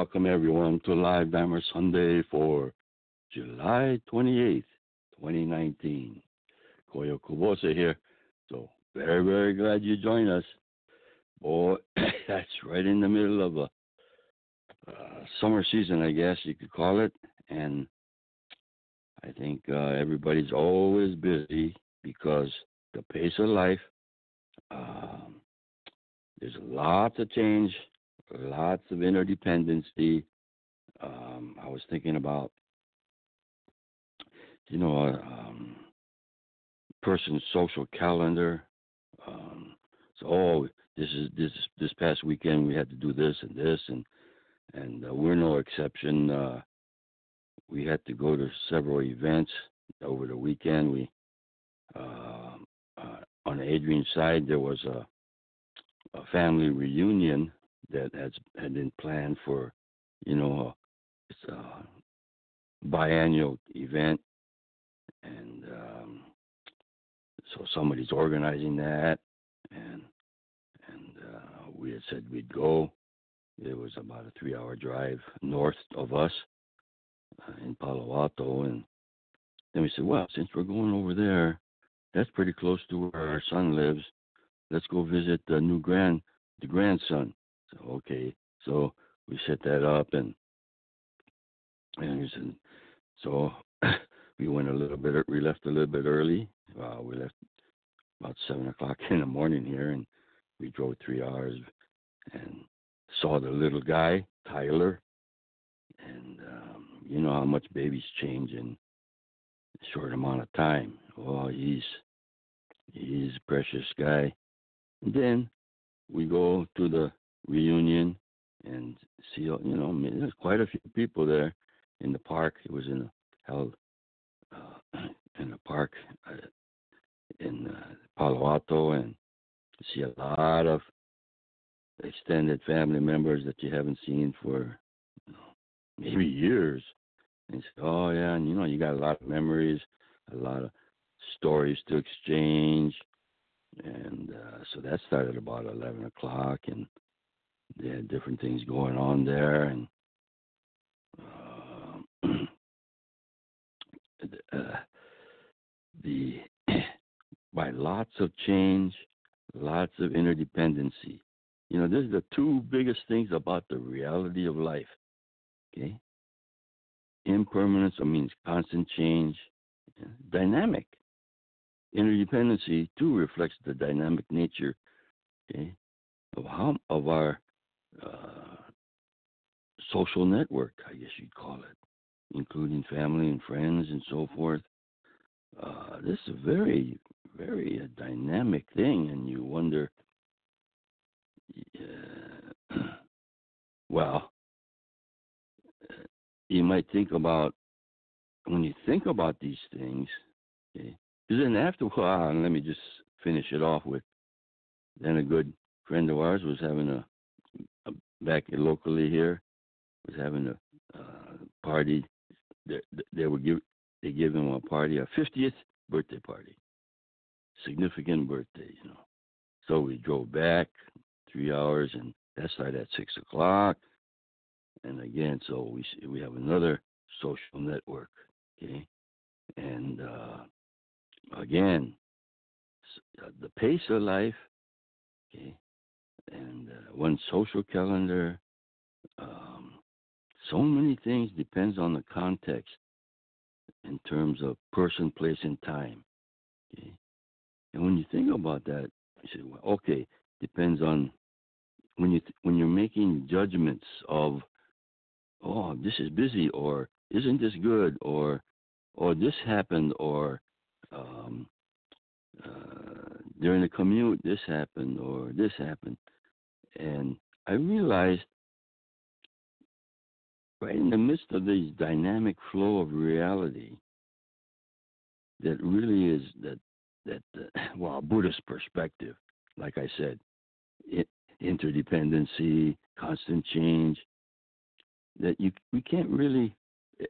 Welcome everyone to Live Dharma Sunday for July 28th, 2019. Koyo Kubose here. So very, very glad you joined us. Boy, that's right in the middle of a uh, summer season, I guess you could call it. And I think uh, everybody's always busy because the pace of life, um, there's lots of change lots of interdependency. Um, I was thinking about, you know, a um, person's social calendar. Um, so, oh, this is this this past weekend we had to do this and this, and and uh, we're no exception. Uh, we had to go to several events over the weekend. We uh, uh on Adrian's side there was a, a family reunion that has had been planned for, you know, it's a biannual event, and um, so somebody's organizing that, and and uh, we had said we'd go. It was about a three-hour drive north of us uh, in Palo Alto, and then we said, well, since we're going over there, that's pretty close to where our son lives. Let's go visit the new grand the grandson. So okay, so we set that up and and so we went a little bit. We left a little bit early. Uh, we left about seven o'clock in the morning here, and we drove three hours and saw the little guy Tyler, and um, you know how much babies change in a short amount of time. Oh, he's he's a precious guy. And then we go to the reunion and see, you know, there's quite a few people there in the park. It was in a, held uh, in a park uh, in uh, Palo Alto, and see a lot of extended family members that you haven't seen for you know, maybe years. And said, oh yeah, and you know, you got a lot of memories, a lot of stories to exchange, and uh, so that started about eleven o'clock, and they had different things going on there, and uh, uh, the by lots of change, lots of interdependency. You know, this is the two biggest things about the reality of life. Okay, impermanence means constant change, dynamic. Interdependency too reflects the dynamic nature, okay, of how of our uh, social network, I guess you'd call it, including family and friends and so forth. Uh, this is a very, very uh, dynamic thing, and you wonder, uh, well, you might think about when you think about these things, okay, because then after a while, and let me just finish it off with, then a good friend of ours was having a back locally here was having a uh, party. They, they were give, they gave him a party, a 50th birthday party, significant birthday, you know. So we drove back three hours, and that started at six o'clock. And again, so we we have another social network, okay, and uh, again, uh, the pace of life, okay, and uh, one social calendar. Um, so many things depends on the context in terms of person, place, and time. Okay? And when you think about that, you say, well, okay, depends on when you th- when you're making judgments of, oh, this is busy, or isn't this good, or or this happened, or um, uh, during the commute this happened, or this happened, and I realized right in the midst of this dynamic flow of reality that really is that that uh, well buddhist perspective like i said it, interdependency constant change that you we can't really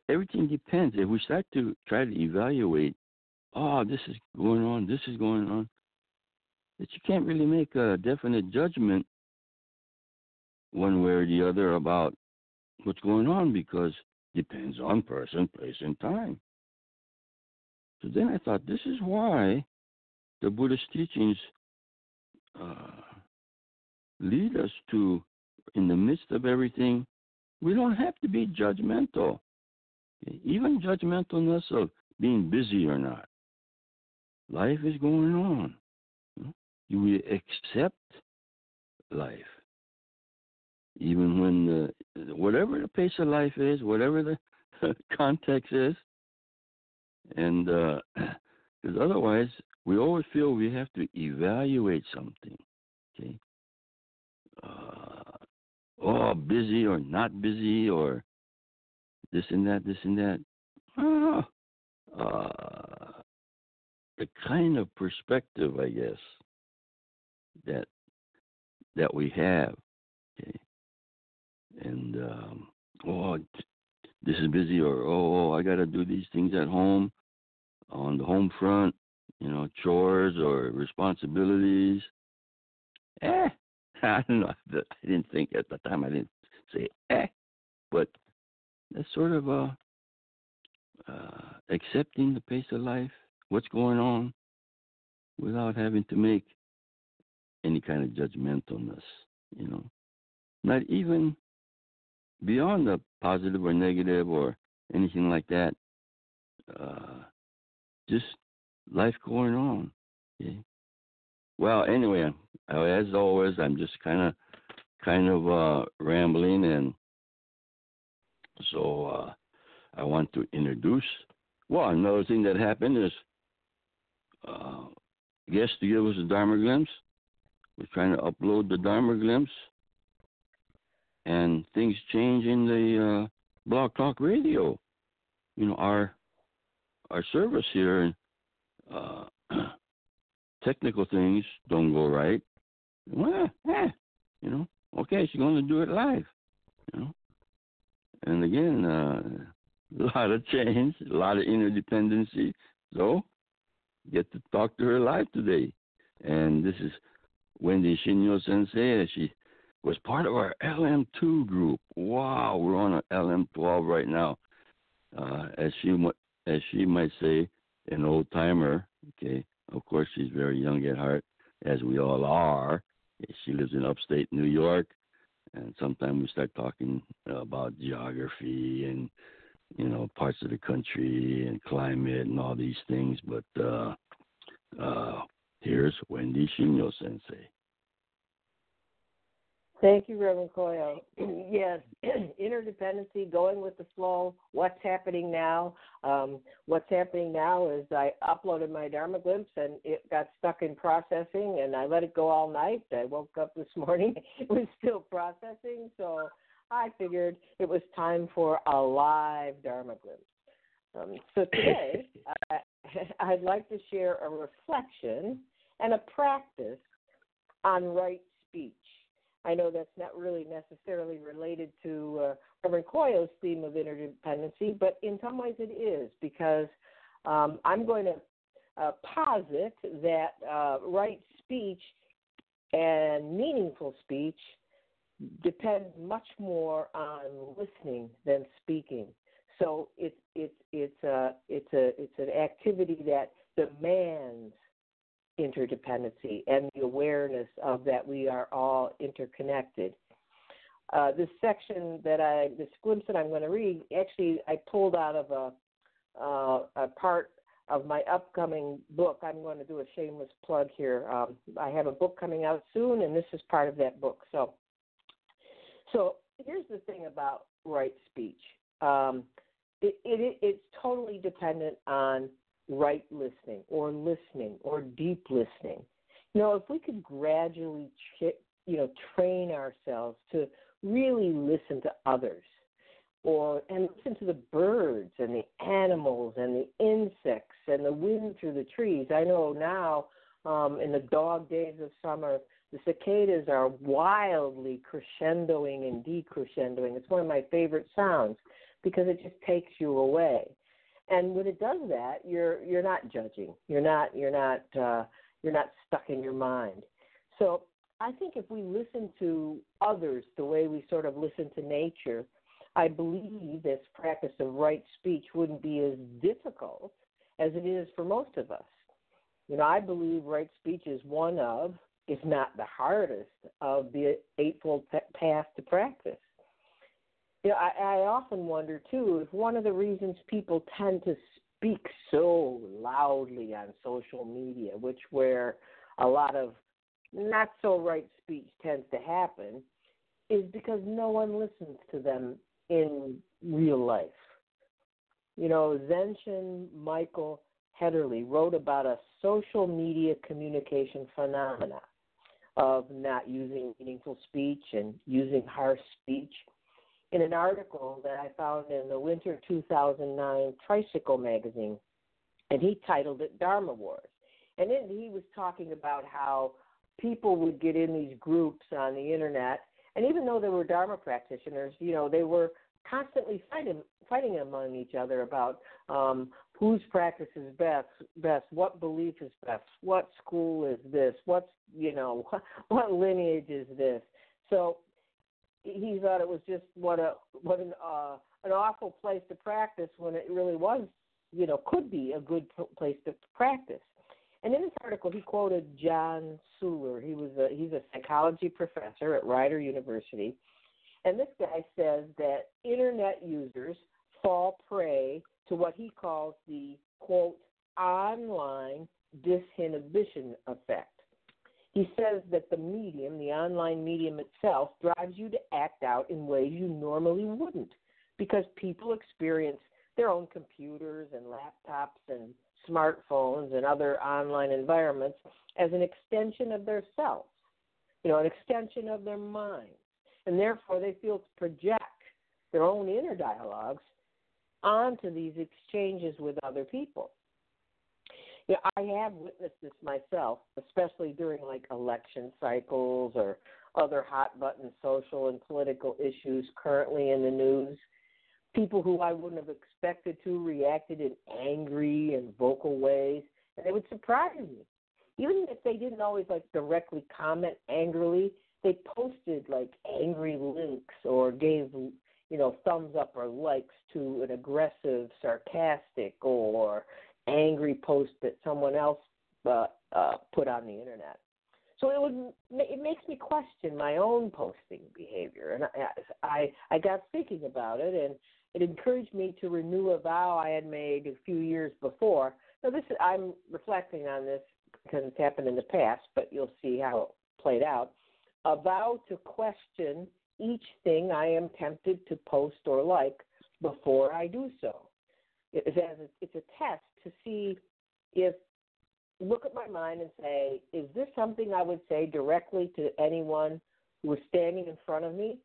everything depends. If we start to try to evaluate oh this is going on this is going on that you can't really make a definite judgment one way or the other about what's going on because depends on person, place, and time. So then I thought, this is why the Buddhist teachings uh, lead us to, in the midst of everything, we don't have to be judgmental. Even judgmentalness of being busy or not. Life is going on. You accept life even when the whatever the pace of life is, whatever the context is, and because uh, otherwise we always feel we have to evaluate something. Okay. Uh, oh, busy or not busy or this and that, this and that. Uh, the kind of perspective, I guess, that that we have. And um, oh, this is busy, or oh, oh I got to do these things at home on the home front, you know, chores or responsibilities. Eh, I don't know. I didn't think at the time. I didn't say eh, but that's sort of uh, uh, accepting the pace of life, what's going on, without having to make any kind of judgmentalness. You know, not even beyond the positive or negative or anything like that, uh, just life going on. Okay? Well, anyway, as always, I'm just kind of kind of uh, rambling, and so uh, I want to introduce. Well, another thing that happened is, uh, guest to give us a Dharma glimpse. We're trying to upload the Dharma glimpse and things change in the uh, Blog Talk Radio. You know, our our service here and uh, technical things don't go right. Well, eh, you know, okay, she's going to do it live. You know, and again, uh, a lot of change, a lot of interdependency. So, get to talk to her live today. And this is Wendy Shinyo Sensei. She was part of our LM2 group. Wow, we're on an LM12 right now. Uh, as she as she might say, an old timer. Okay, of course she's very young at heart, as we all are. She lives in upstate New York, and sometimes we start talking about geography and you know parts of the country and climate and all these things. But uh, uh, here's Wendy Shinyo Sensei. Thank you, Reverend Koyo. yes, interdependency, going with the flow. What's happening now? Um, what's happening now is I uploaded my Dharma glimpse and it got stuck in processing, and I let it go all night. I woke up this morning, it was still processing, so I figured it was time for a live Dharma glimpse. Um, so today, I, I'd like to share a reflection and a practice on right speech I know that's not really necessarily related to uh, Reverend Koyo's theme of interdependency, but in some ways it is because um, I'm going to uh, posit that uh, right speech and meaningful speech depends much more on listening than speaking. So it's it's it's a it's a it's an activity that demands interdependency and the awareness of that we are all interconnected. Uh, this section that I, this glimpse that I'm going to read, actually, I pulled out of a, uh, a part of my upcoming book. I'm going to do a shameless plug here. Um, I have a book coming out soon, and this is part of that book. So, so here's the thing about right speech. Um, it, it, it's totally dependent on right listening or listening or deep listening. You know, if we could gradually, you know, train ourselves to really listen to others, or and listen to the birds and the animals and the insects and the wind through the trees. I know now, um, in the dog days of summer, the cicadas are wildly crescendoing and decrescendoing. It's one of my favorite sounds because it just takes you away and when it does that you're you're not judging. You're not you're not uh, you're not stuck in your mind. So i think if we listen to others the way we sort of listen to nature i believe this practice of right speech wouldn't be as difficult as it is for most of us. You know i believe right speech is one of if not the hardest of the eightfold path to practice you know, I, I often wonder too if one of the reasons people tend to speak so loudly on social media, which where a lot of not so right speech tends to happen, is because no one listens to them in real life. You know, Zenshin Michael Haederle wrote about a social media communication phenomena of not using meaningful speech and using harsh speech in an article that I found in the winter 2009 Tricycle magazine, and he titled it Dharma Wars. And then he was talking about how people would get in these groups on the internet, and even though they were Dharma practitioners, you know, they were constantly fighting fighting among each other about um, whose practice is best, best, what belief is best, what school is this, what's you know, what, what lineage is this. So he thought it was just what a what an uh, an awful place to practice when it really was, you know, could be a good place to practice. And in this article, he quoted John Suler. He was a he's a psychology professor at Rider University, and this guy says that internet users fall prey to what he calls the quote online disinhibition effect. He says that the medium, the online medium itself, drives you to act out in ways you normally wouldn't because people experience their own computers and laptops and smartphones and other online environments as an extension of their selves, you know, an extension of their minds. And therefore, they feel to project their own inner dialogues onto these exchanges with other people. Yeah, I have witnessed this myself, especially during like election cycles or other hot button social and political issues currently in the news. People who I wouldn't have expected to reacted in angry and vocal ways, and it would surprise me. Even if they didn't always like directly comment angrily, they posted like angry links or gave you know thumbs up or likes to an aggressive, sarcastic, or angry post that someone else uh, uh, put on the internet. So it would it makes me question my own posting behavior, and I, I I got thinking about it, and it encouraged me to renew a vow I had made a few years before. Now this is, I'm reflecting on this because it's happened in the past, but you'll see how it played out. A vow to question each thing I am tempted to post or like before I do so. It's, it's a test to see if look at my mind and say, is this something I would say directly to anyone who is standing in front of me?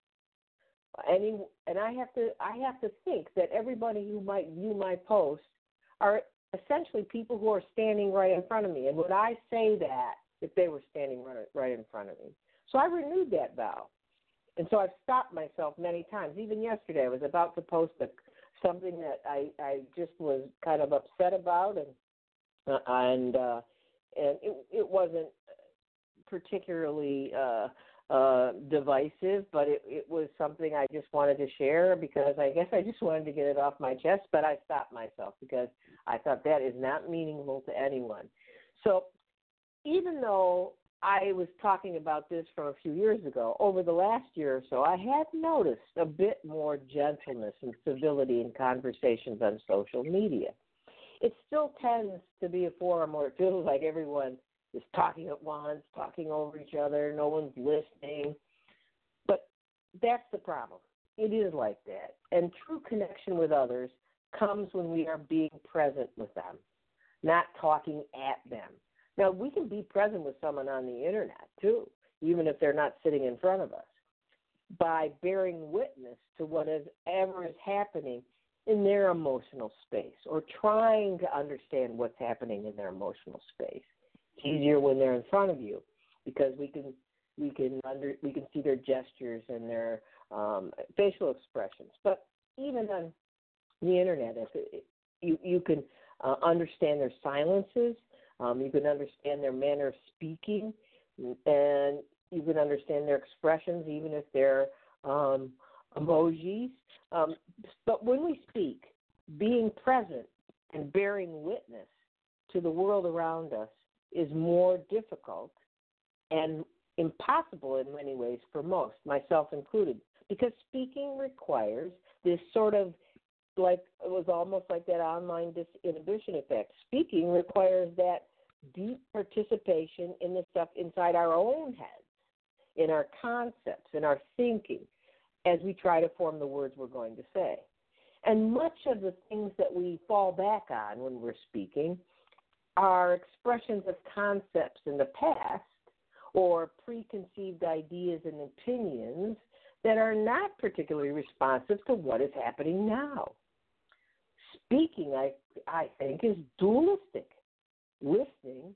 Any and I have to I have to think that everybody who might view my post are essentially people who are standing right in front of me. And would I say that if they were standing right, right in front of me? So I renewed that vow. And so I've stopped myself many times. Even yesterday, I was about to post a, something that I, I just was kind of upset about, and uh, and uh, and it, it wasn't particularly uh, uh, divisive, but it, it was something I just wanted to share because I guess I just wanted to get it off my chest. But I stopped myself because I thought that is not meaningful to anyone. So even though I was talking about this from a few years ago, over the last year or so, I have noticed a bit more gentleness and civility in conversations on social media. It still tends to be a forum where it feels like everyone is talking at once, talking over each other, no one's listening. But that's the problem. It is like that. And true connection with others comes when we are being present with them, not talking at them. Now, we can be present with someone on the internet too, even if they're not sitting in front of us, by bearing witness to whatever is happening in their emotional space or trying to understand what's happening in their emotional space. It's easier when they're in front of you because we can we can under we can see their gestures and their um, facial expressions. But even on the internet, if it, you you can uh, understand their silences um, you can understand their manner of speaking, and you can understand their expressions, even if they're um, emojis. Um, but when we speak, being present and bearing witness to the world around us is more difficult and impossible in many ways for most, myself included, because speaking requires this sort of like it was almost like that online disinhibition effect. Speaking requires that deep participation in the stuff inside our own heads, in our concepts, in our thinking, as we try to form the words we're going to say. And much of the things that we fall back on when we're speaking are expressions of concepts in the past or preconceived ideas and opinions that are not particularly responsive to what is happening now speaking, I I think, is dualistic. Listening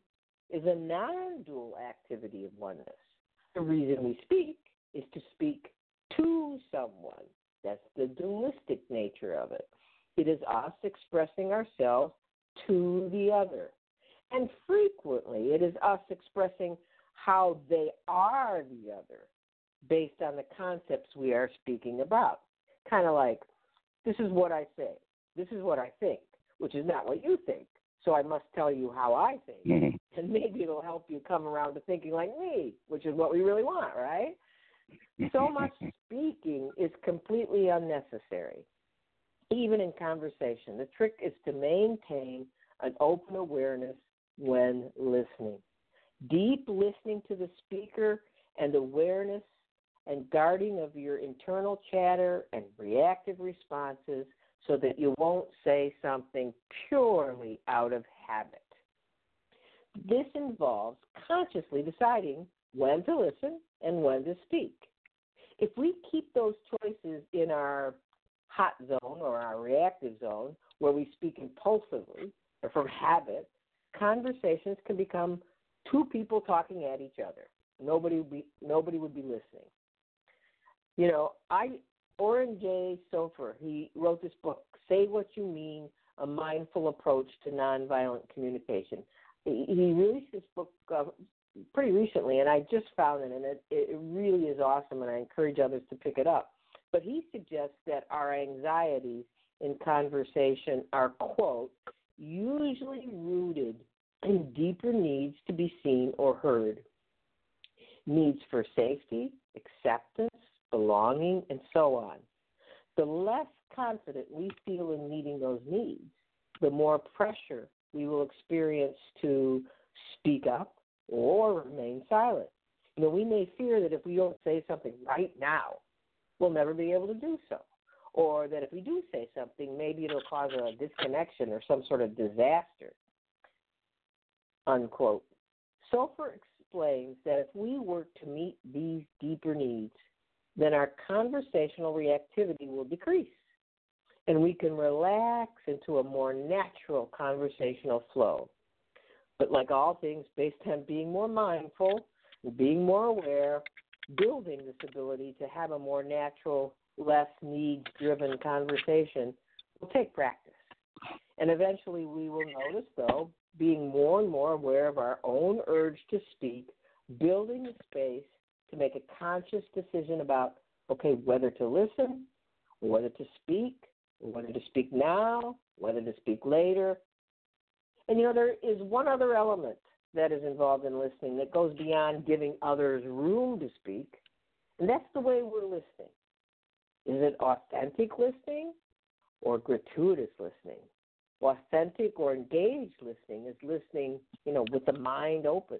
is a non-dual activity of oneness. The reason we speak is to speak to someone. That's the dualistic nature of it. It is us expressing ourselves to the other. And frequently, it is us expressing how they are the other based on the concepts we are speaking about. Kind of like, this is what I say this is what I think, which is not what you think. So I must tell you how I think. Mm-hmm. And maybe it'll help you come around to thinking like me, which is what we really want, right? so much speaking is completely unnecessary, even in conversation. The trick is to maintain an open awareness when listening. Deep listening to the speaker and awareness and guarding of your internal chatter and reactive responses so that you won't say something purely out of habit. This involves consciously deciding when to listen and when to speak. If we keep those choices in our hot zone or our reactive zone, where we speak impulsively or from habit, conversations can become two people talking at each other. Nobody would be nobody would be listening. You know, I Oren J. Sofer, he wrote this book, Say What You Mean, A Mindful Approach to Nonviolent Communication. He released this book uh, pretty recently, and I just found it, and it, it really is awesome, and I encourage others to pick it up. But he suggests that our anxieties in conversation are, quote, usually rooted in deeper needs to be seen or heard. Needs for safety, acceptance, belonging, and so on. The less confident we feel in meeting those needs, the more pressure we will experience to speak up or remain silent. You know, we may fear that if we don't say something right now, we'll never be able to do so. Or that if we do say something, maybe it'll cause a disconnection or some sort of disaster. Unquote. Sofer explains that if we work to meet these deeper needs, then our conversational reactivity will decrease and we can relax into a more natural conversational flow. But like all things, based on being more mindful, being more aware, building this ability to have a more natural, less need driven conversation will take practice. And eventually we will notice, though, being more and more aware of our own urge to speak, building the space to make a conscious decision about, okay, whether to listen, whether to speak, whether to speak now, whether to speak later. And you know, there is one other element that is involved in listening that goes beyond giving others room to speak, and that's the way we're listening. Is it authentic listening or gratuitous listening? Authentic or engaged listening is listening, you know, with the mind open.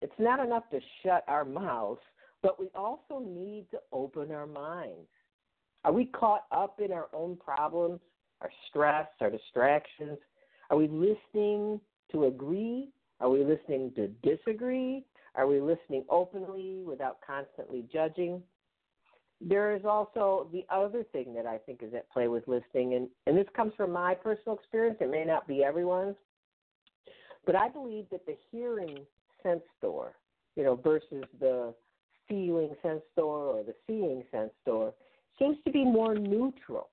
It's not enough to shut our mouths, but we also need to open our minds. Are we caught up in our own problems, our stress, our distractions? Are we listening to agree? Are we listening to disagree? Are we listening openly without constantly judging? There is also the other thing that I think is at play with listening, and, and this comes from my personal experience. It may not be everyone's, but I believe that the hearing sense door, you know, versus the feeling sense door or the seeing sense door, seems to be more neutral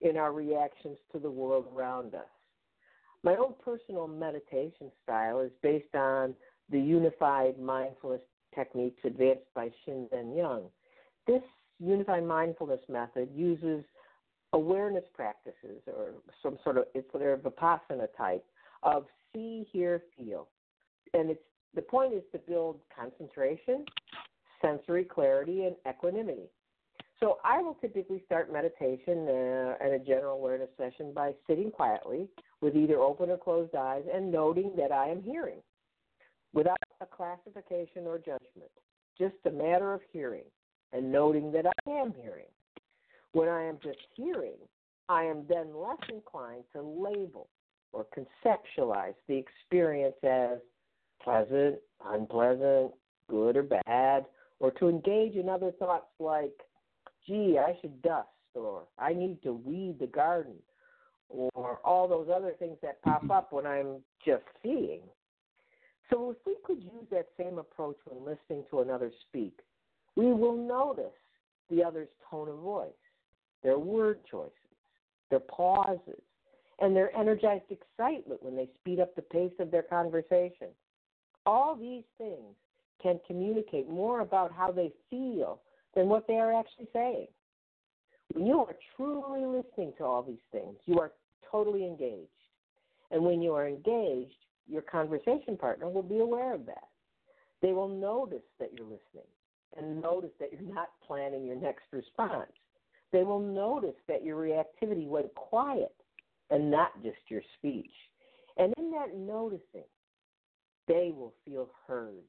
in our reactions to the world around us. My own personal meditation style is based on the unified mindfulness techniques advanced by Shinzen Young. This unified mindfulness method uses awareness practices or some sort of it's their vipassana type of see, hear, feel. And it's the point is to build concentration, sensory clarity, and equanimity. So I will typically start meditation uh, and a general awareness session by sitting quietly with either open or closed eyes and noting that I am hearing without a classification or judgment, just a matter of hearing and noting that I am hearing. When I am just hearing, I am then less inclined to label or conceptualize the experience as pleasant, unpleasant, good or bad, or to engage in other thoughts like gee, I should dust, or I need to weed the garden, or all those other things that pop mm-hmm. up when I'm just seeing. So if we could use that same approach when listening to another speak, we will notice the other's tone of voice, their word choices, their pauses, and their energized excitement when they speed up the pace of their conversation. All these things can communicate more about how they feel than what they are actually saying. When you are truly listening to all these things, you are totally engaged. And when you are engaged, your conversation partner will be aware of that. They will notice that you're listening and notice that you're not planning your next response. They will notice that your reactivity went quiet and not just your speech. And in that noticing, they will feel heard.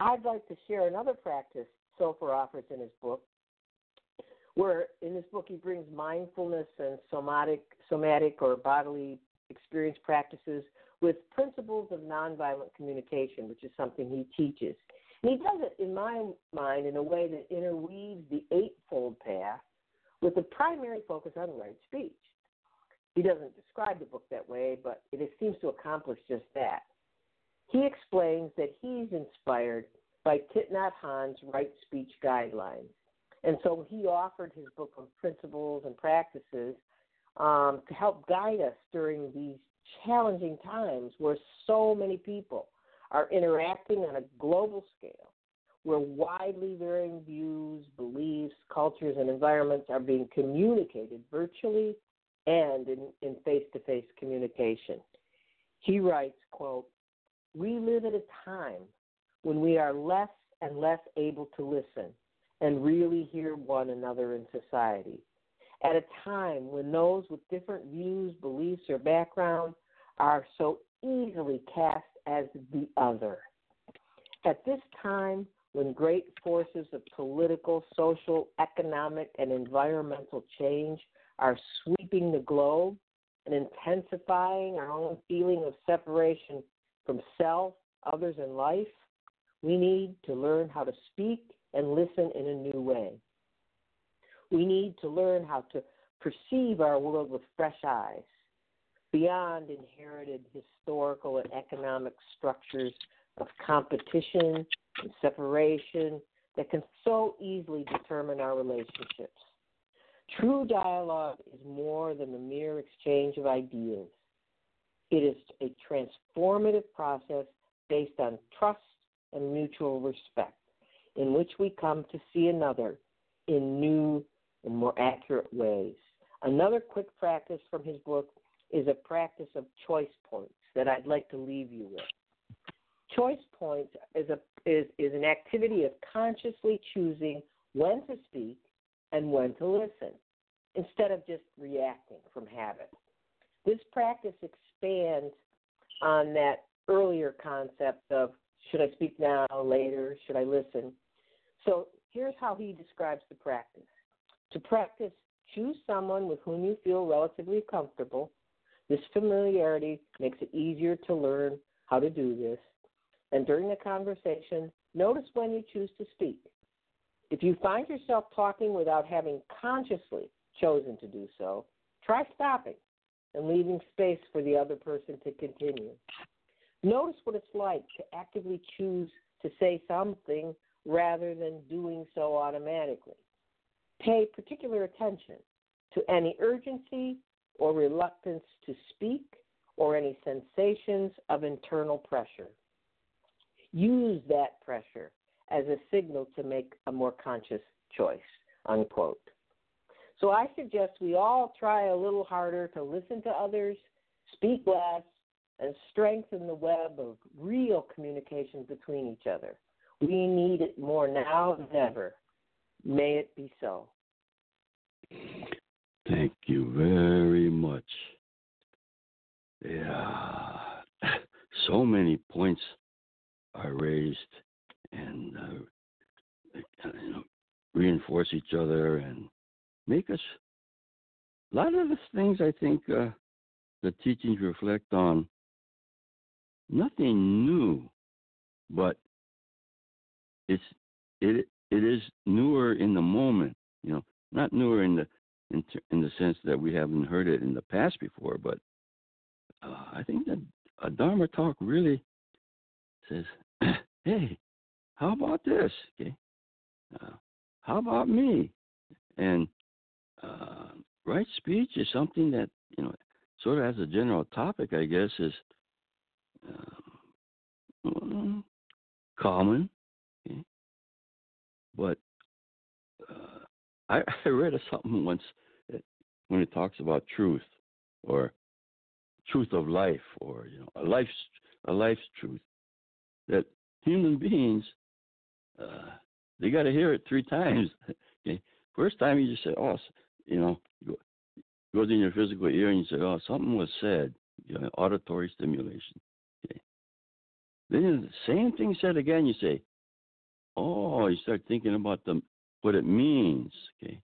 I'd like to share another practice Sofer offers in his book, where in this book he brings mindfulness and somatic, somatic or bodily experience practices with principles of nonviolent communication, which is something he teaches. And he does it, in my mind, in a way that interweaves the Eightfold Path with a primary focus on right speech. He doesn't describe the book that way, but it seems to accomplish just that. He explains that he's inspired by Thich Nhat Hanh's Right Speech Guidelines. And so he offered his book of principles and practices um, to help guide us during these challenging times where so many people are interacting on a global scale, where widely varying views, beliefs, cultures, and environments are being communicated virtually and in face to face communication. He writes, quote, We live at a time when we are less and less able to listen and really hear one another in society. At a time when those with different views, beliefs, or background are so easily cast as the other. At this time, when great forces of political, social, economic, and environmental change are sweeping the globe and intensifying our own feeling of separation from self, others, and life, we need to learn how to speak and listen in a new way. We need to learn how to perceive our world with fresh eyes, beyond inherited historical and economic structures of competition and separation that can so easily determine our relationships. True dialogue is more than the mere exchange of ideas. It is a transformative process based on trust and mutual respect, in which we come to see another in new and more accurate ways. Another quick practice from his book is a practice of choice points that I'd like to leave you with. Choice points is a is, is an activity of consciously choosing when to speak and when to listen, instead of just reacting from habit. This practice expands on that earlier concept of should I speak now, later, should I listen? So here's how he describes the practice. To practice, choose someone with whom you feel relatively comfortable. This familiarity makes it easier to learn how to do this. And during the conversation, notice when you choose to speak. If you find yourself talking without having consciously chosen to do so, try stopping and leaving space for the other person to continue. Notice what it's like to actively choose to say something rather than doing so automatically. Pay particular attention to any urgency or reluctance to speak or any sensations of internal pressure. Use that pressure as a signal to make a more conscious choice. Unquote. So I suggest we all try a little harder to listen to others, speak less, and strengthen the web of real communication between each other. We need it more now than ever. May it be so. Thank you very much. Yeah, so many points are raised and uh, reinforce each other and make us. A lot of the things I think uh, the teachings reflect on nothing new, but it's it it is newer in the moment. You know, not newer in the in, in the sense that we haven't heard it in the past before, but uh, I think that a Dharma talk really says, "Hey, how about this? Okay, uh, how about me?" And uh, right speech is something that you know, sort of as a general topic, I guess, is um, common. Okay? But uh, I, I read something once when it talks about truth or truth of life or you know a life's a life's truth that human beings uh, they got to hear it three times. okay? First time you just say, oh, you know, go, goes in your physical ear and you say, oh, something was said, you know, auditory stimulation. Okay? Then the same thing said again, you say, oh, you start thinking about the what it means. Okay.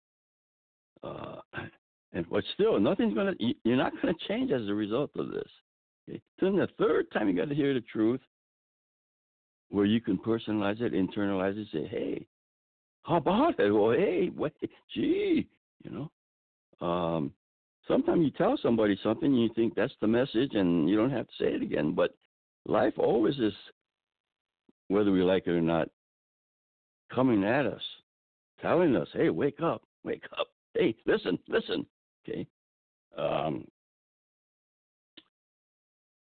Uh, and but still, nothing's gonna. You're not gonna change as a result of this. Okay. Then the third time, you got to hear the truth, where you can personalize it, internalize it, say, hey, how about it? Well, hey, wait, gee, you know. Um, sometimes you tell somebody something, and you think that's the message, and you don't have to say it again. But life always is, whether we like it or not, coming at us, telling us, "Hey, wake up, wake up! Hey, listen, listen." Okay. Um,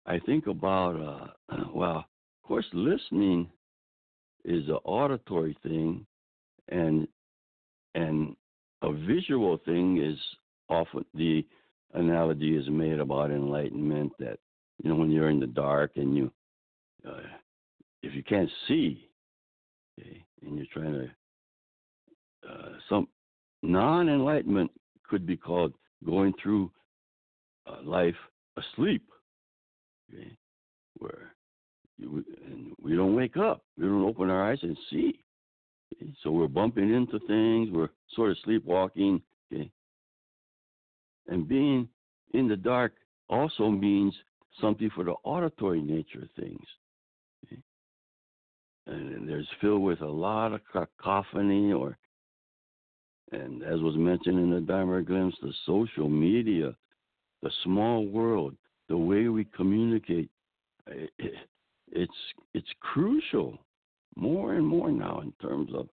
I think about uh, well, of course, listening is an auditory thing, and and a visual thing is often the analogy is made about enlightenment that you know when you're in the dark and you uh, if you can't see okay, and you're trying to uh, some non-enlightenment could be called going through uh, life asleep, okay, where you, and we don't wake up, we don't open our eyes and see. Okay? So we're bumping into things, we're sort of sleepwalking, okay. And being in the dark also means something for the auditory nature of things eh? and there's filled with a lot of cacophony or and as was mentioned in the Dharma glimpse, the social media, the small world, the way we communicate, it, it's it's crucial more and more now in terms of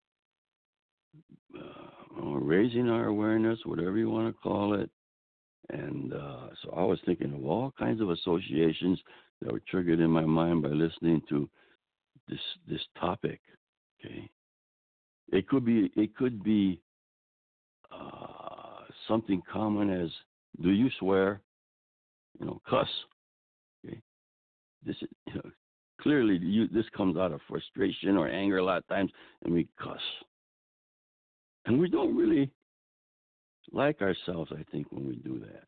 uh, raising our awareness, whatever you want to call it. And uh, so I was thinking of all kinds of associations that were triggered in my mind by listening to this this topic. Okay, it could be it could be uh, something common as do you swear? You know, cuss. Okay, this is you know, clearly you, this comes out of frustration or anger a lot of times, and we cuss, and we don't really like ourselves. I think when we do that,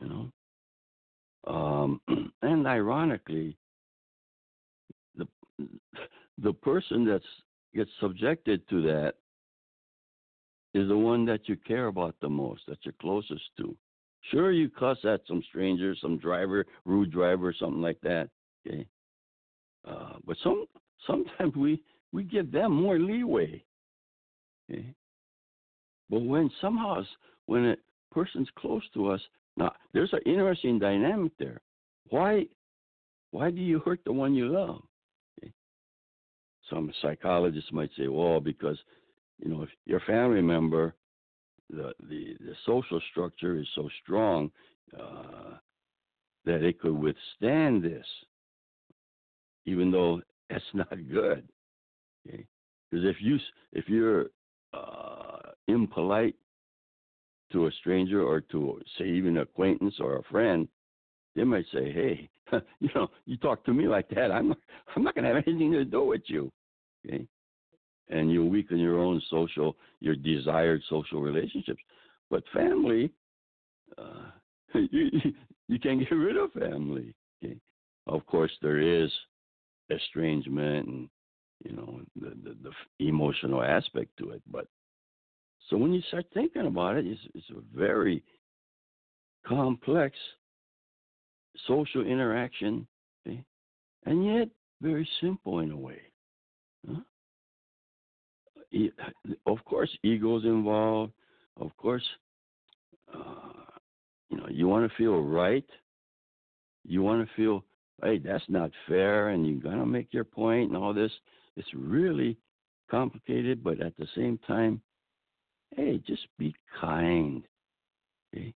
you know. Um, and ironically, the the person that's gets subjected to that is the one that you care about the most, that you're closest to. Sure, you cuss at some stranger, some driver, rude driver, something like that. Okay, uh, but some sometimes we we give them more leeway. Okay, but when somehow when a person's close to us, now there's an interesting dynamic there. Why why do you hurt the one you love? Okay. Some psychologists might say, well, because you know if your family member, the the, the social structure is so strong uh, that it could withstand this, even though that's not good. Okay, because if you if you're uh, impolite to a stranger or to say even an acquaintance or a friend, they might say, "Hey, you know, you talk to me like that, I'm not, I'm not going to have anything to do with you." Okay, and you weaken your own social, your desired social relationships. But family, uh, you you can't get rid of family. Okay, of course there is estrangement and you know the, the, the emotional aspect to it, but so when you start thinking about it, it's, it's a very complex social interaction, okay? and yet very simple in a way. Huh? Of course, ego's involved. Of course, uh, you know you want to feel right. You want to feel, hey, that's not fair, and you're gonna make your point and all this. It's really complicated, but at the same time, hey, just be kind. Okay?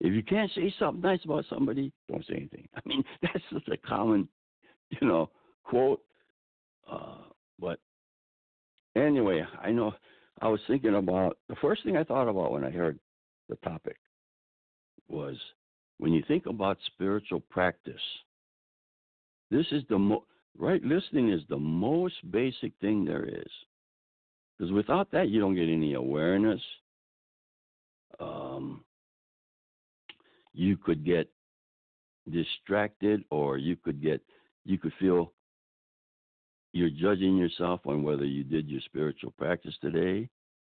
If you can't say something nice about somebody, don't say anything. I mean, that's just a common, you know, quote. Uh, but anyway, I know I was thinking about the first thing I thought about when I heard the topic was when you think about spiritual practice, this is the mo- right listening is the most basic thing there is. Because without that, you don't get any awareness. Um, you could get distracted, or you could get, you could feel you're judging yourself on whether you did your spiritual practice today.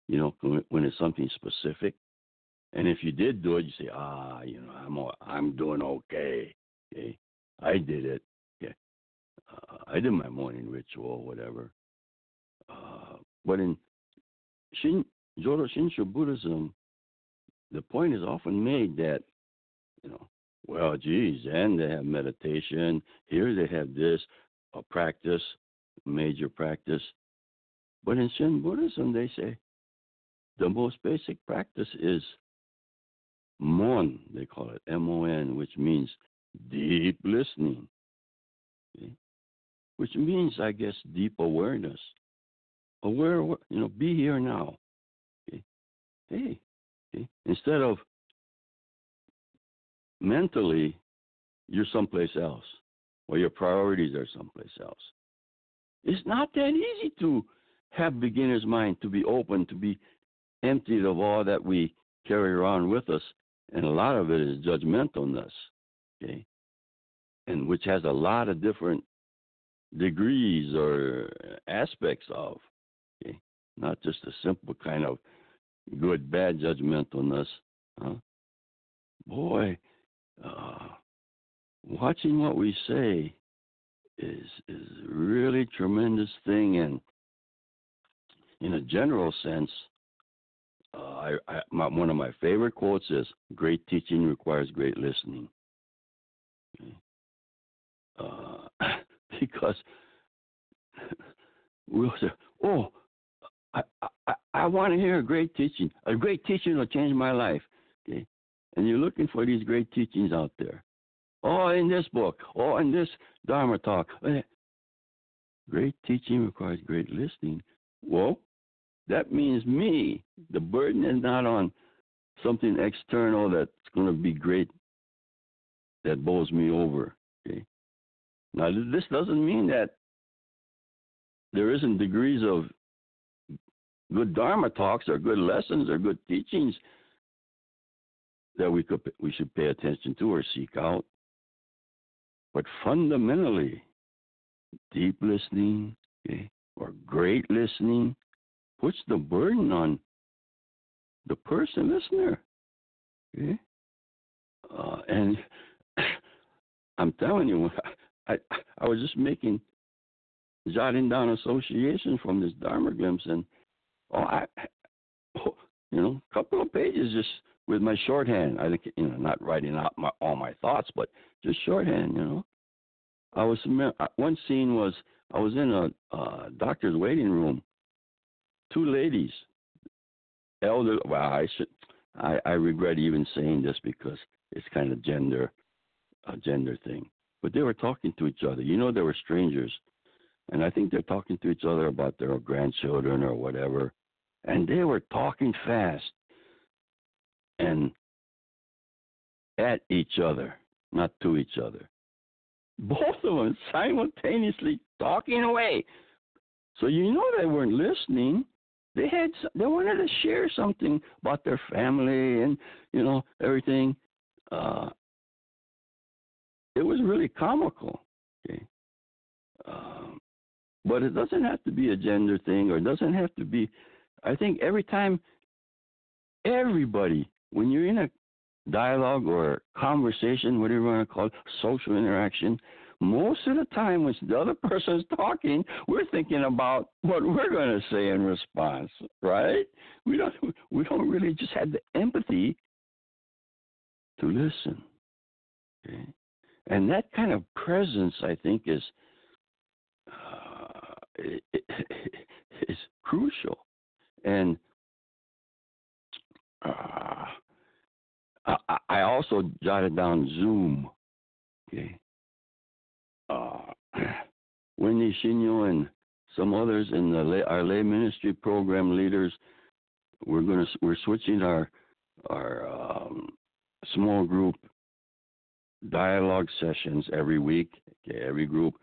You know, when it's something specific, and if you did do it, you say, ah, you know, I'm I'm doing okay. Okay, I did it. Yeah, uh, I did my morning ritual, whatever. But in Shin, Jodo Shinshu Buddhism, the point is often made that, you know, well, geez, and they have meditation. Here they have this, a practice, major practice. But in Shin Buddhism, they say the most basic practice is Mon, they call it M O N, which means deep listening, okay? which means, I guess, deep awareness aware, you know, be here now. Okay? Hey, okay? instead of mentally, you're someplace else, or your priorities are someplace else. It's not that easy to have beginner's mind, to be open, to be emptied of all that we carry around with us, and a lot of it is judgmentalness, okay, and which has a lot of different degrees or aspects of. Not just a simple kind of good bad judgmentalness. Huh? Boy, uh, watching what we say is is really tremendous thing, and in a general sense, uh, I, I my, one of my favorite quotes is "Great teaching requires great listening," okay? uh, because we'll say, "Oh, I, I, I want to hear a great teaching. A great teaching will change my life. Okay, and you're looking for these great teachings out there. Oh, in this book. Oh, in this Dharma talk. Eh, great teaching requires great listening. Well, that means me. The burden is not on something external that's going to be great that bowls me over. Okay. Now, this doesn't mean that there isn't degrees of good Dharma talks or good lessons or good teachings that we could we should pay attention to or seek out. But fundamentally, deep listening okay, or great listening puts the burden on the person listener. Okay? Uh, and I'm telling you, I I was just making jotting down associations from this Dharma glimpse, and oh, I, oh, you know, a couple of pages just with my shorthand. I think you know, not writing out my, all my thoughts, but just shorthand. You know, I was one scene was I was in a doctor's waiting room. Two ladies, elder. Well, I should. I, I regret even saying this because it's kind of gender, a gender thing. But they were talking to each other. You know, they were strangers, and I think they're talking to each other about their grandchildren or whatever. And they were talking fast and at each other, not to each other both of them simultaneously talking away. So you know they weren't listening. They had they wanted to share something about their family and you know everything. Uh, it was really comical. Okay. Um, but it doesn't have to be a gender thing, or it doesn't have to be. I think every time, everybody, when you're in a dialogue or conversation, whatever you want to call it, social interaction, most of the time when the other person is talking, we're thinking about what we're going to say in response, right? We don't we don't really just have the empathy to listen. Okay? And that kind of presence, I think, is uh, is crucial. And uh, I, also jotted down Zoom. Okay. Uh, Wendy Shinyo and some others in the lay, our lay ministry program leaders, we're gonna we're switching our our um, small group dialogue sessions every week. Okay, every group,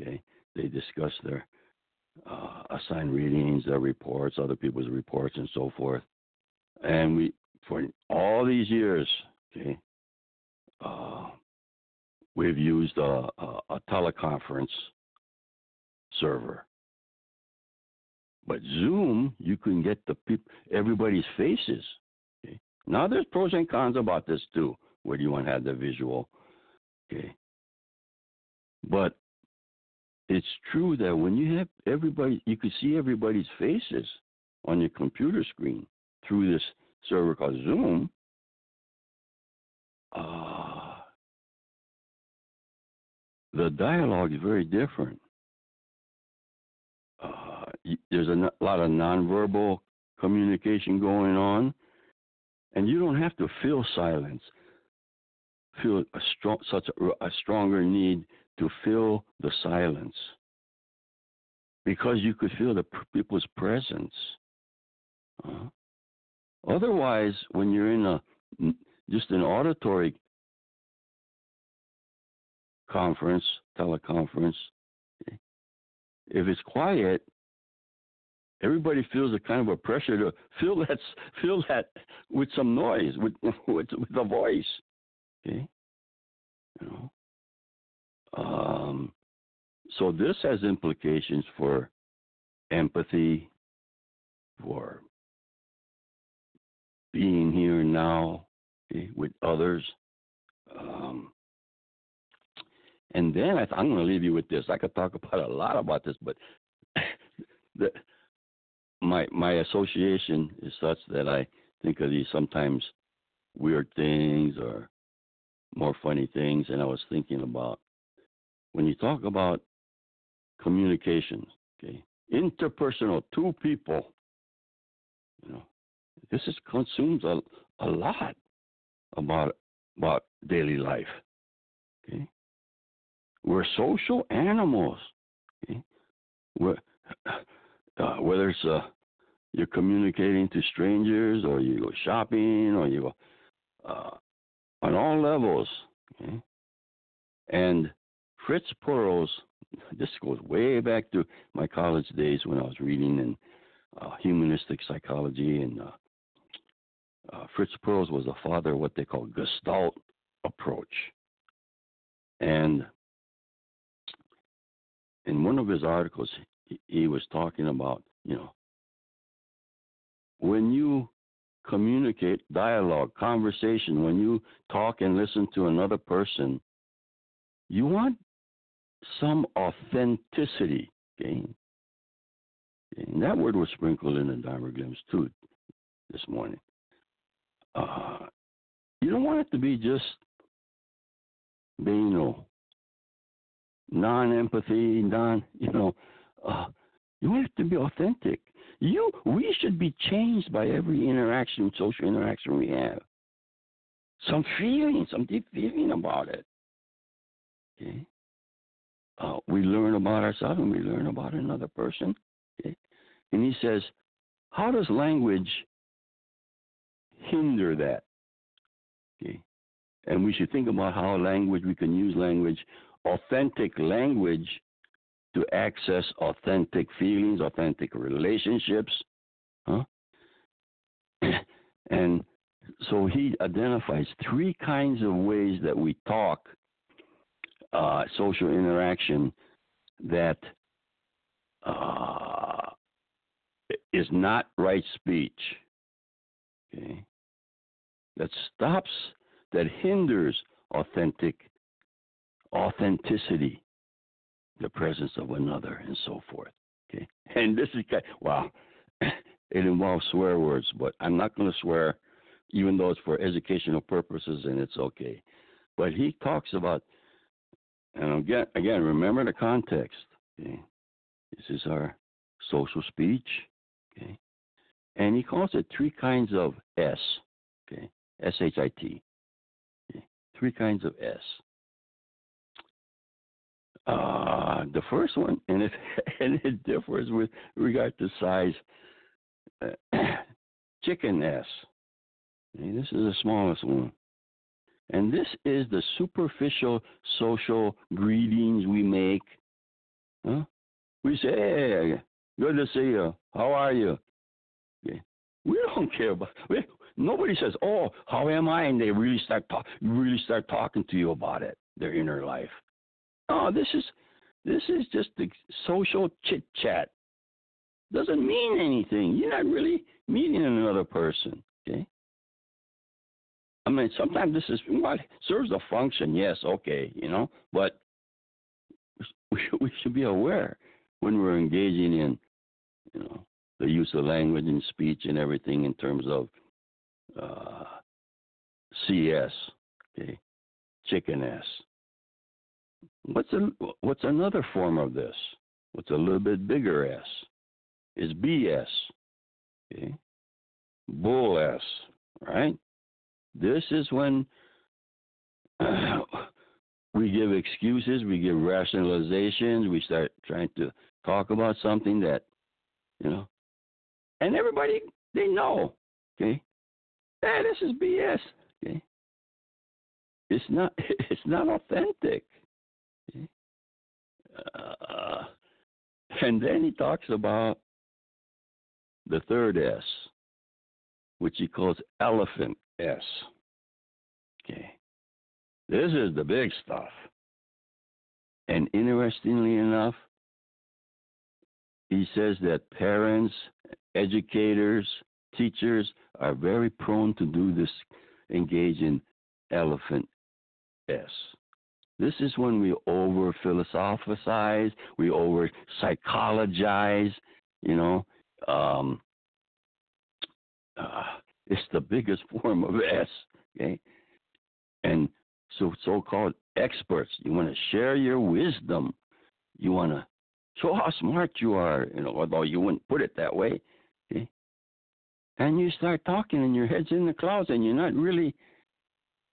okay, they discuss their uh, assigned readings, their reports, other people's reports, and so forth. And we for all these years, okay, uh, we've used a, a, a, teleconference server. But Zoom, you can get the people, everybody's faces. Okay? Now there's pros and cons about this too. Where do you want to have the visual? Okay. But it's true that when you have everybody, you can see everybody's faces on your computer screen through this server called Zoom, uh, the dialogue is very different. Uh, there's a lot of nonverbal communication going on, and you don't have to feel silence. Feel a strong, such a, a stronger need to fill the silence because you could feel the people's presence. Uh, Otherwise, when you're in a just an auditory conference, teleconference, if it's quiet, everybody feels a kind of a pressure to fill that fill that with some noise, with with, with a voice. Okay, you know. Um, so this has implications for empathy, for being here now okay, eh, with others. Um, and then I am going to leave you with this. I could talk about a lot about this, but the, my my association is such that I think of these sometimes weird things or more funny things. And I was thinking about when you talk about communications, okay, interpersonal, two people You know, this is consumes a a lot about about daily life. Okay, we're social animals. Okay, we're, uh, whether it's uh, you're communicating to strangers or you go shopping or you go uh, on all levels. Okay? And Fritz Perls, this goes way back to my college days when I was reading in uh, humanistic psychology, and uh, uh, Fritz Perls was the father of what they call Gestalt approach. And in one of his articles, he, he was talking about, you know, when you communicate, dialogue, conversation, when you talk and listen to another person, you want some authenticity. Okay? And that word was sprinkled in the Dharma glimpse too this morning. Uh, you don't want it to be just banal, non-empathy, non, you know, uh, you want it to be authentic. You, we should be changed by every interaction, social interaction we have. Some feeling, some deep feeling about it. Okay. Uh, we learn about ourselves and we learn about another person. Okay. And he says, how does language hinder that? Okay. And we should think about how language, we can use language, authentic language to access authentic feelings, authentic relationships. Huh? and so he identifies three kinds of ways that we talk, uh, social interaction, that uh, is not right speech. Okay? That stops, that hinders authentic authenticity the presence of another, and so forth. Okay, and this is wow, it involves swear words, but I'm not going to swear, even though it's for educational purposes and it's okay. But he talks about, and again, again, remember the context. Okay, this is our social speech. Okay, and he calls it three kinds of S. Okay, S H I T. Okay? Three kinds of S. Uh, the first one, and it and it differs with regard to size. Uh, chicken S. this is the smallest one. And this is the superficial social greetings we make. Huh? We say, hey, good to see you. How are you? Okay. We don't care about. We, nobody says, "Oh, how am I?" and they really start talk, really start talking to you about it, their inner life. Oh, this is this is just the social chit chat. Doesn't mean anything. You're not really meeting another person. Okay. I mean, sometimes this is what serves a function. Yes, okay, you know, but we should, be aware when we're engaging in, you know, the use of language and speech and everything in terms of uh, CS, okay, chicken S. What's a, what's another form of this? What's a little bit bigger S? Is BS. Okay? Bull S, right? This is when we give excuses, we give rationalizations, we start trying to talk about something that, you know, and everybody they know, okay? Yeah, this is BS, okay? It's not it's not authentic. Uh, and then he talks about the third S, which he calls elephant S. Okay. This is the big stuff. And interestingly enough, he says that parents, educators, teachers are very prone to do this, engage in elephant S. This is when we over philosophize, we over psychologize, you know. Um, uh, it's the biggest form of S, okay? And so so called experts, you want to share your wisdom. You want to show how smart you are, you know, although you wouldn't put it that way. Okay? and you start talking, and your head's in the clouds, and you're not really.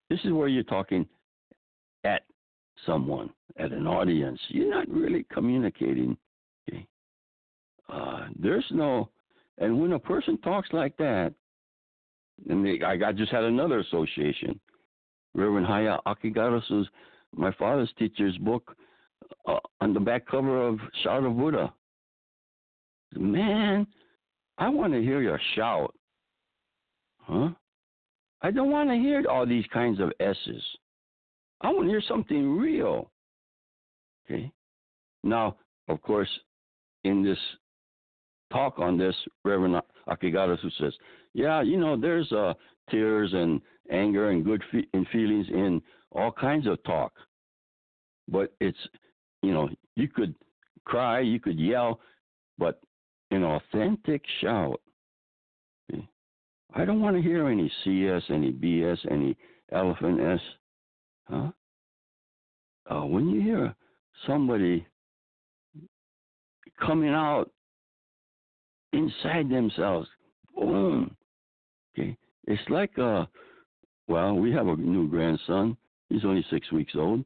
This is where you're talking at someone, at an audience. You're not really communicating. Okay? Uh, there's no, and when a person talks like that, and they, I, I just had another association. Reverend Haya Akegarasu, my father's teacher's book, uh, on the back cover of Shout of Buddha. Man, I want to hear your shout. Huh? I don't want to hear all these kinds of S's. I want to hear something real. Okay? Now, of course, in this talk on this, Reverend Akigara who says, yeah, you know, there's uh, tears and anger and good fe- and feelings in all kinds of talk. But it's, you know, you could cry, you could yell, but an authentic shout. I don't want to hear any CS, any BS, any elephant S. Huh? Uh, when you hear somebody coming out inside themselves, boom. Okay, it's like uh, well, we have a new grandson. He's only six weeks old.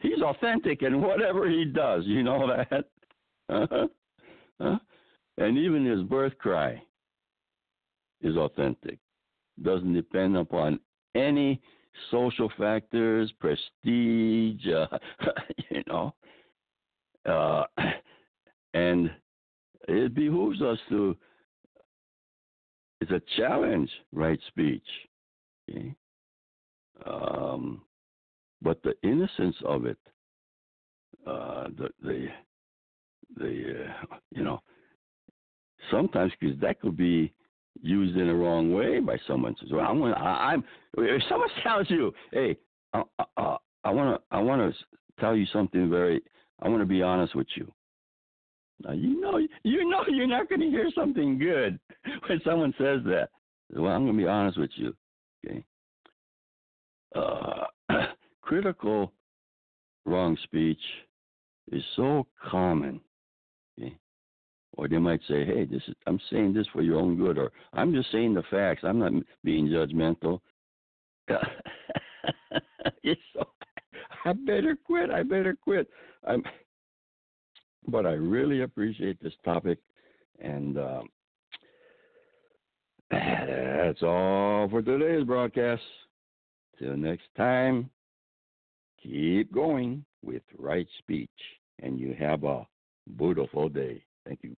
He's authentic in whatever he does. You know that. Uh-huh. Huh? And even his birth cry is authentic. Doesn't depend upon any social factors, prestige, uh, you know. Uh, and it behooves us to, it's a challenge, right speech. Okay? Um, but the innocence of it, uh, the, the the uh, you know sometimes because that could be used in the wrong way by someone. So I'm gonna, I, I'm if someone tells you, hey, I want to I want to tell you something very. I want to be honest with you. Now you know you know you're not going to hear something good when someone says that. Well, I'm going to be honest with you. Okay. Uh, critical wrong speech is so common Okay? or they might say, "Hey, this is I'm saying this for your own good," or "I'm just saying the facts. I'm not being judgmental." so, I better quit. I better quit. I'm, but I really appreciate this topic, and um, that's all for today's broadcast. Till next time, keep going with right speech, and you have a beautiful day. Thank you.